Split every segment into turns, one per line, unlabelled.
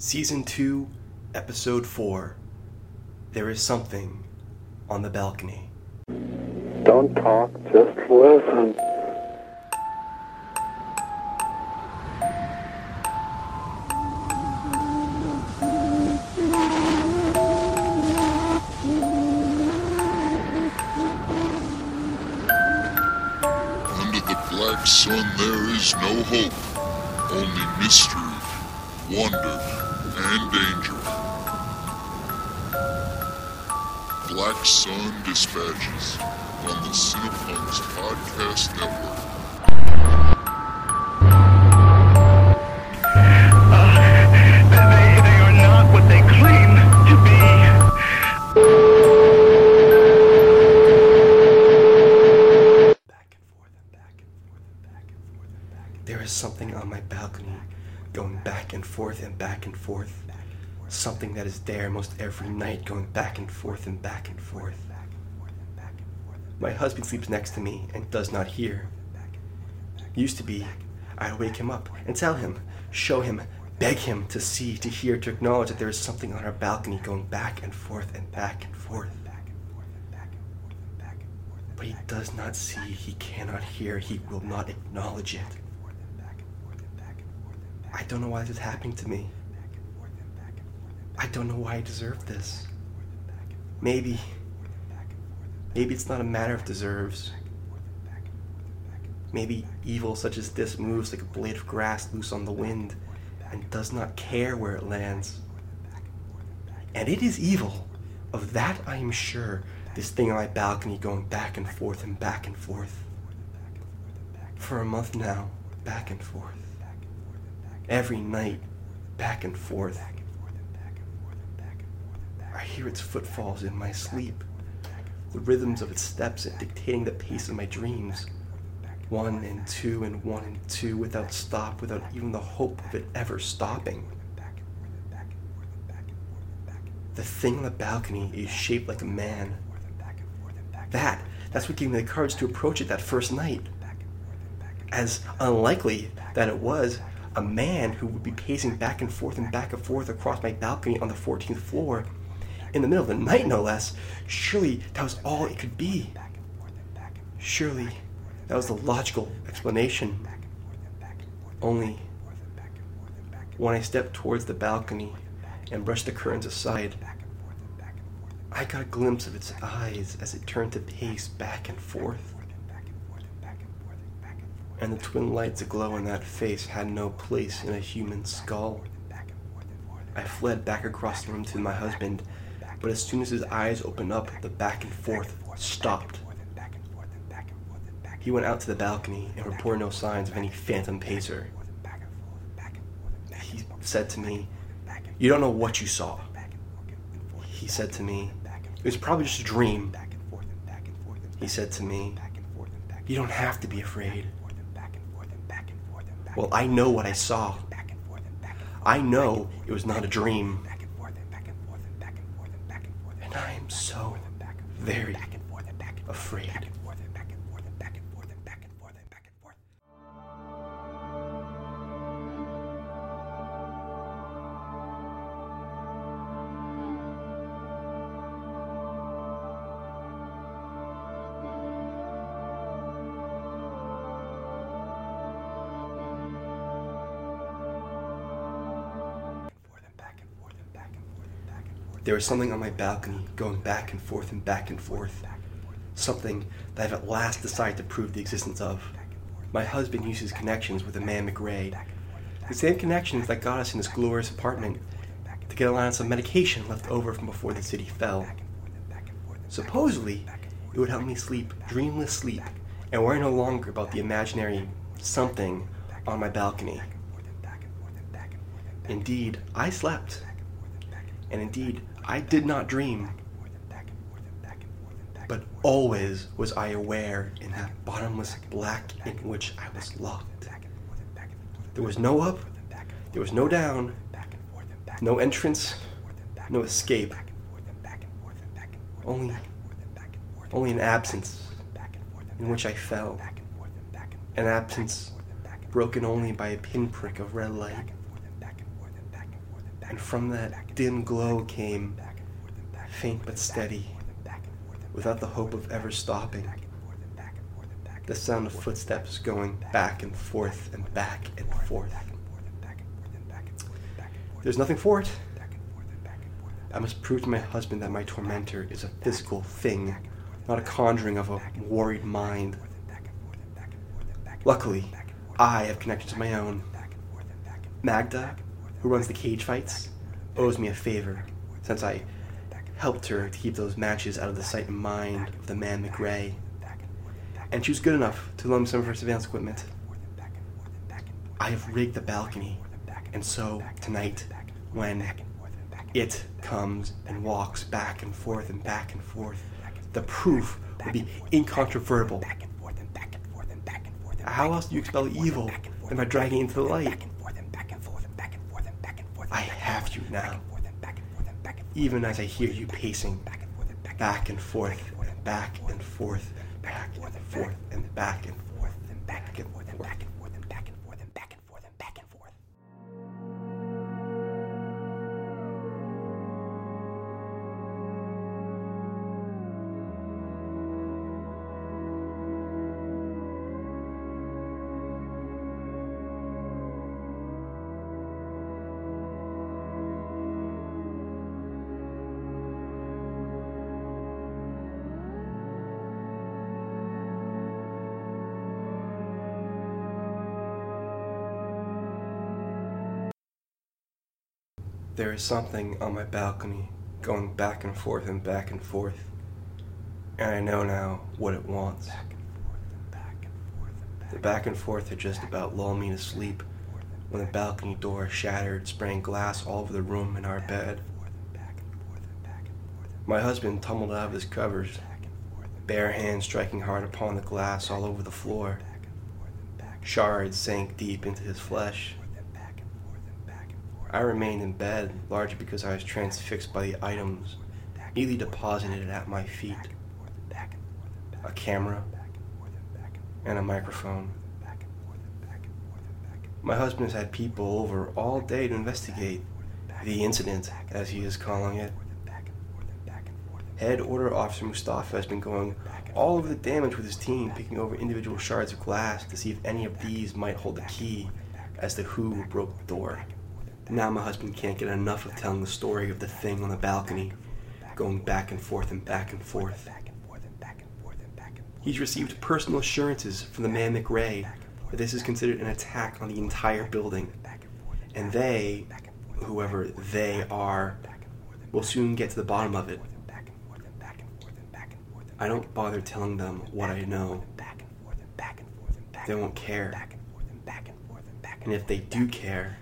Season 2, Episode 4 There is Something on the Balcony.
Don't talk, just listen.
Under the black sun there is no hope, only mystery, wonder, and danger. Black Sun Dispatches on the Cinepunks Podcast Network.
There is something on my balcony going back and forth and back and forth. Something that is there most every night going back and forth and back and forth. My husband sleeps next to me and does not hear. Used to be, I'd wake him up and tell him, show him, beg him to see, to hear, to acknowledge that there is something on our balcony going back and forth and back and forth. But he does not see, he cannot hear, he will not acknowledge it. I don't know why this is happening to me. I don't know why I deserve this. Maybe. Maybe it's not a matter of deserves. Maybe evil such as this moves like a blade of grass loose on the wind and does not care where it lands. And it is evil. Of that I am sure. This thing on my balcony going back and forth and back and forth. For a month now, back and forth. Every night, back and forth. I hear its footfalls in my sleep, the rhythms of its steps dictating the pace of my dreams. One and two and one and two without stop, without even the hope of it ever stopping. The thing on the balcony is shaped like a man. That, that's what gave me the courage to approach it that first night. As unlikely that it was, a man who would be pacing back and forth and back and forth across my balcony on the 14th floor, in the middle of the night no less, surely that was all it could be. Surely that was the logical explanation. Only when I stepped towards the balcony and brushed the curtains aside, I got a glimpse of its eyes as it turned to pace back and forth. And the twin lights aglow in that face had no place in a human skull. I fled back across the room to my husband, but as soon as his eyes opened up, the back and forth stopped. He went out to the balcony and reported no signs of any phantom pacer. He said to me, You don't know what you saw. He said to me, It was probably just a dream. He said to me, You don't have to be afraid. Well, I know what I saw. I know it was not a dream. And I am so very afraid. There was something on my balcony going back and forth and back and forth. Something that I've at last decided to prove the existence of. My husband uses connections with a man McRae. The same connections that got us in this glorious apartment to get allowance of medication left over from before the city fell. Supposedly, it would help me sleep dreamless sleep and worry no longer about the imaginary something on my balcony. Indeed, I slept. And indeed, I did not dream. But always was I aware in that bottomless black in which I was locked. There was no up, there was no down, no entrance, no escape. Only, only an absence in which I fell. An absence broken only by a pinprick of red light. And from that dim glow came, faint but steady, without the hope of ever stopping, the sound of footsteps going back and forth and back and forth. There's nothing for it. I must prove to my husband that my tormentor is a physical thing, not a conjuring of a worried mind. Luckily, I have connections of my own. Magda, who runs the cage fights, owes me a favor, since I helped her to keep those matches out of the sight and mind of the man McRae. And she was good enough to loan me some of her surveillance equipment. I have rigged the balcony, and so tonight, when it comes and walks back and forth and back and forth, the proof will be incontrovertible. How else do you expel evil than by dragging it into the light? I now. Even as I hear you pacing back and forth, back and forth, back and forth, back and forth and back and forth, There is something on my balcony going back and forth and back and forth. And I know now what it wants. back and forth and back and forth The back and forth had just about lulled me to sleep when the balcony door shattered, spraying glass all over the room and our bed. My husband tumbled out of his covers, bare hands striking hard upon the glass all over the floor. Shards sank deep into his flesh. I remained in bed, largely because I was transfixed by the items neatly deposited at my feet a camera and a microphone. My husband has had people over all day to investigate the incident, as he is calling it. Head Order Officer Mustafa has been going all over the damage with his team, picking over individual shards of glass to see if any of these might hold the key as to who broke the door. Now my husband can't get enough of telling the story of the thing on the balcony, going back and forth and back and forth. He's received personal assurances from the man McRae that this is considered an attack on the entire building, and they, whoever they are, will soon get to the bottom of it. I don't bother telling them what I know. They won't care. And if they do care,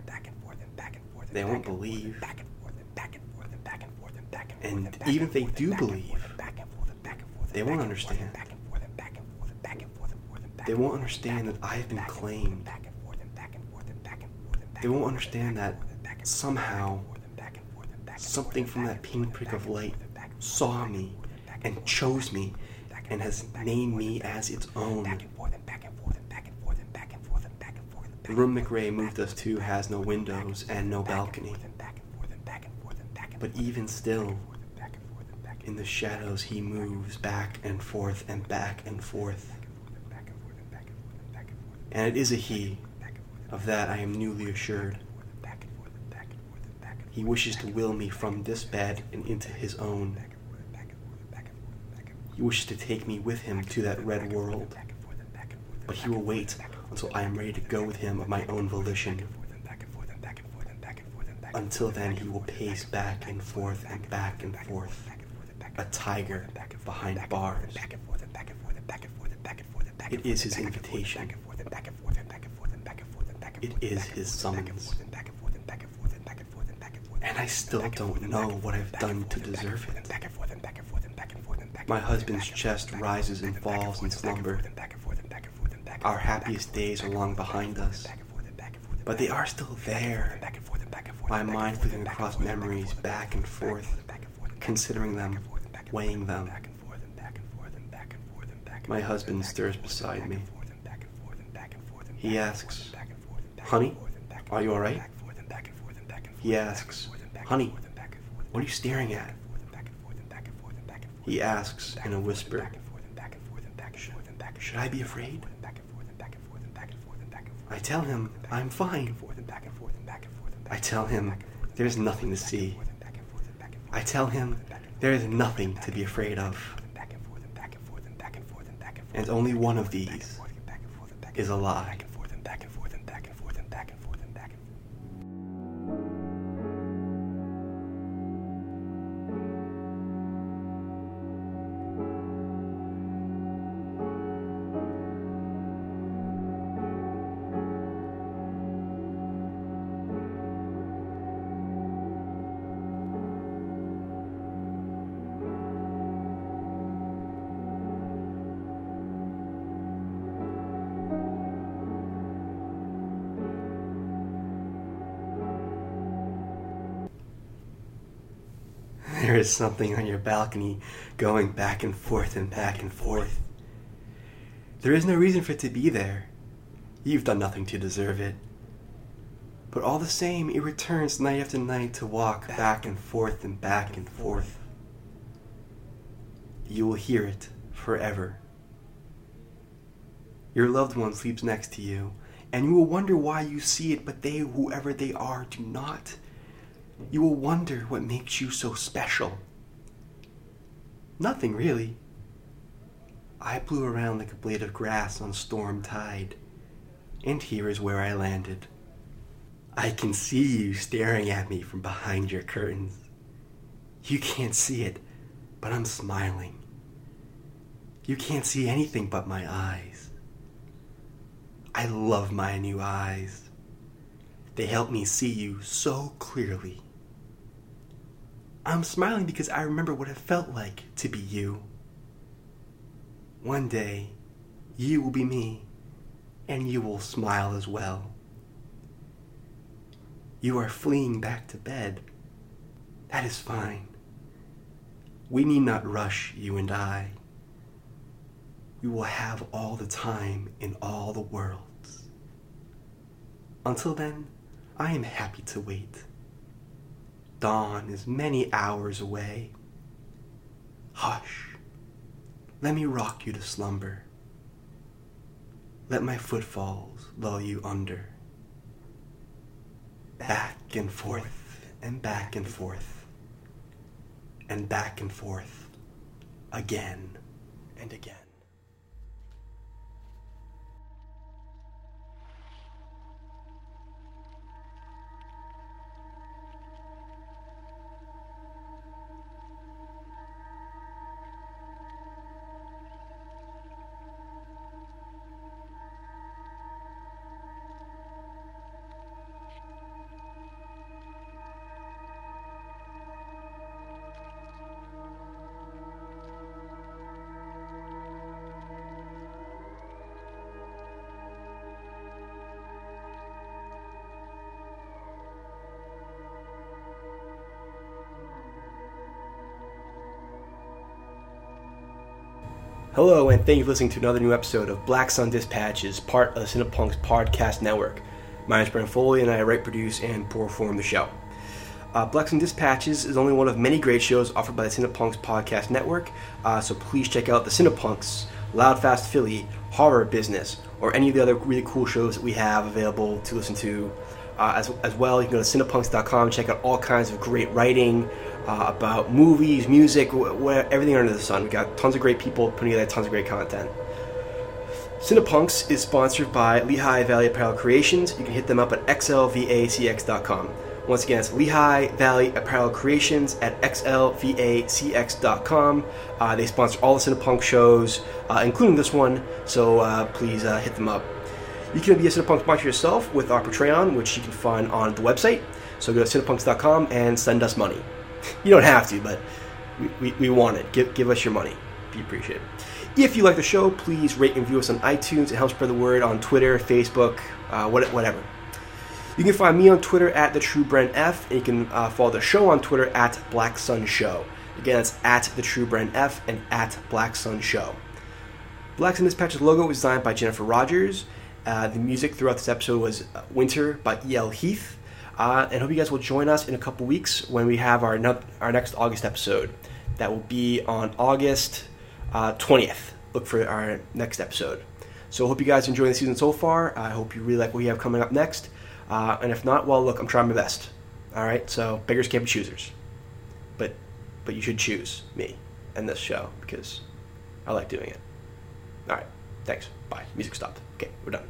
they won't believe. And even if they do believe, they won't understand. They won't understand that I have been claimed. They won't understand that somehow something from that pinprick of light saw me and chose me and has named me as its own. The room McRae moved us to has no windows and no balcony. But even still, in the shadows, he moves back and forth and back and forth. And it is a he. Of that I am newly assured. He wishes to will me from this bed and into his own. He wishes to take me with him to that red world. But he will wait until I am ready to go with him of my own volition. Until then, he will pace back and forth and back and forth, a tiger behind bars. It is his invitation. It is his summons. And I still don't know what I've done to deserve it. My husband's chest rises and falls in slumber. Our happiest days are long behind us, but they are still there. My mind flicking across memories back and forth, considering them, weighing them. My husband stirs beside me. He asks, Honey, are you alright? He asks, Honey, what are you staring at? He asks in a whisper, Should I be afraid? I tell him I'm fine. I tell him there's nothing to see. I tell him there is nothing to be afraid of. And only one of these is a lie. There is something on your balcony going back and forth and back and forth. There is no reason for it to be there. You've done nothing to deserve it. But all the same, it returns night after night to walk back and forth and back and forth. You will hear it forever. Your loved one sleeps next to you, and you will wonder why you see it, but they, whoever they are, do not. You will wonder what makes you so special. Nothing really. I blew around like a blade of grass on storm tide, and here is where I landed. I can see you staring at me from behind your curtains. You can't see it, but I'm smiling. You can't see anything but my eyes. I love my new eyes. They help me see you so clearly. I'm smiling because I remember what it felt like to be you. One day, you will be me, and you will smile as well. You are fleeing back to bed. That is fine. We need not rush, you and I. We will have all the time in all the worlds. Until then, I am happy to wait. Dawn is many hours away. Hush. Let me rock you to slumber. Let my footfalls lull you under. Back and forth, and back and forth, and back and forth, again and again. Hello, and thank you for listening to another new episode of Black Sun Dispatches, part of the Cinepunks Podcast Network. My name is Brent Foley, and I write, produce, and perform the show. Uh, Black Sun Dispatches is only one of many great shows offered by the Cinepunks Podcast Network, uh, so please check out the Cinepunks, Loud Fast Philly, Horror Business, or any of the other really cool shows that we have available to listen to. Uh, as, as well, you can go to cinepunks.com, check out all kinds of great writing, uh, about movies, music, wh- everything under the sun. We've got tons of great people putting together tons of great content. Cinepunks is sponsored by Lehigh Valley Apparel Creations. You can hit them up at xlvacx.com. Once again, it's Lehigh Valley Apparel Creations at xlvacx.com. Uh, they sponsor all the Cinepunk shows, uh, including this one, so uh, please uh, hit them up. You can be a Cinepunk sponsor yourself with our Patreon, which you can find on the website. So go to cinepunks.com and send us money. You don't have to, but we, we, we want it. Give, give us your money. Be appreciated. If you like the show, please rate and review us on iTunes. It helps spread the word on Twitter, Facebook, uh, whatever. You can find me on Twitter at the True Brent F, and you can uh, follow the show on Twitter at Black Sun Show. Again, that's at the True Brent F and at Black Sun Show. Black Sun Dispatch's logo was designed by Jennifer Rogers. Uh, the music throughout this episode was uh, Winter by E.L. Heath. Uh, and hope you guys will join us in a couple weeks when we have our no- our next August episode. That will be on August uh, twentieth. Look for our next episode. So hope you guys enjoy the season so far. I hope you really like what we have coming up next. Uh, and if not, well, look, I'm trying my best. All right. So beggars can't be choosers, but but you should choose me and this show because I like doing it. All right. Thanks. Bye. Music stopped. Okay, we're done.